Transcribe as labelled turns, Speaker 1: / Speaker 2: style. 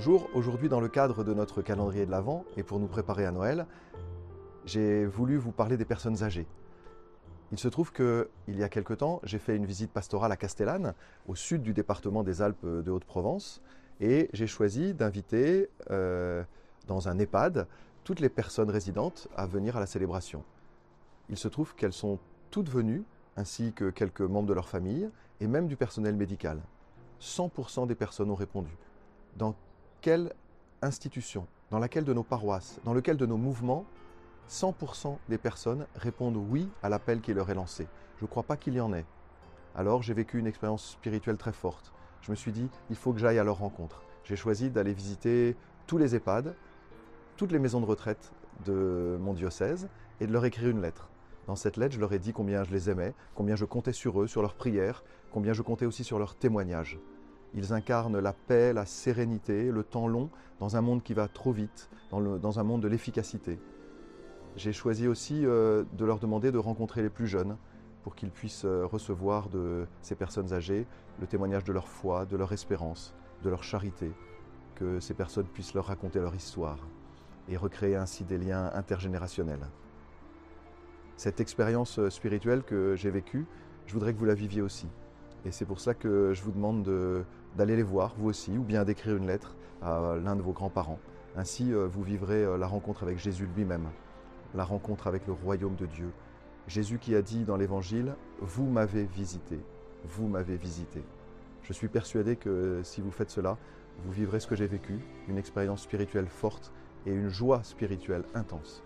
Speaker 1: Bonjour, aujourd'hui dans le cadre de notre calendrier de l'Avent et pour nous préparer à Noël, j'ai voulu vous parler des personnes âgées. Il se trouve qu'il y a quelque temps, j'ai fait une visite pastorale à Castellane, au sud du département des Alpes de Haute-Provence, et j'ai choisi d'inviter euh, dans un EHPAD toutes les personnes résidentes à venir à la célébration. Il se trouve qu'elles sont toutes venues, ainsi que quelques membres de leur famille, et même du personnel médical. 100% des personnes ont répondu. Quelle institution, dans laquelle de nos paroisses, dans lequel de nos mouvements 100% des personnes répondent oui à l'appel qui leur est lancé. Je ne crois pas qu'il y en ait. Alors j'ai vécu une expérience spirituelle très forte. Je me suis dit, il faut que j'aille à leur rencontre. J'ai choisi d'aller visiter tous les EHPAD, toutes les maisons de retraite de mon diocèse et de leur écrire une lettre. Dans cette lettre, je leur ai dit combien je les aimais, combien je comptais sur eux, sur leurs prières, combien je comptais aussi sur leurs témoignages. Ils incarnent la paix, la sérénité, le temps long dans un monde qui va trop vite, dans, un monde de l'efficacité. J'ai choisi aussi euh, de leur demander de rencontrer les plus jeunes pour qu'ils puissent euh, recevoir de ces personnes âgées le témoignage de leur foi, de leur espérance, de leur charité, que ces personnes puissent leur raconter leur histoire et recréer ainsi des liens intergénérationnels. Cette expérience euh, spirituelle que j'ai vécue, je voudrais que vous la viviez aussi. Et c'est pour ça que je vous demande d'aller les voir, vous aussi, ou bien d'écrire une lettre à l'un de vos grands-parents. Ainsi, vous vivrez la rencontre avec Jésus lui-même la rencontre avec le royaume de Dieu. Jésus qui a dit dans l'Évangile, Vous m'avez visité, vous m'avez visité. Je suis persuadé que si vous faites cela, vous vivrez ce que j'ai vécu, une expérience spirituelle forte et une joie spirituelle intense.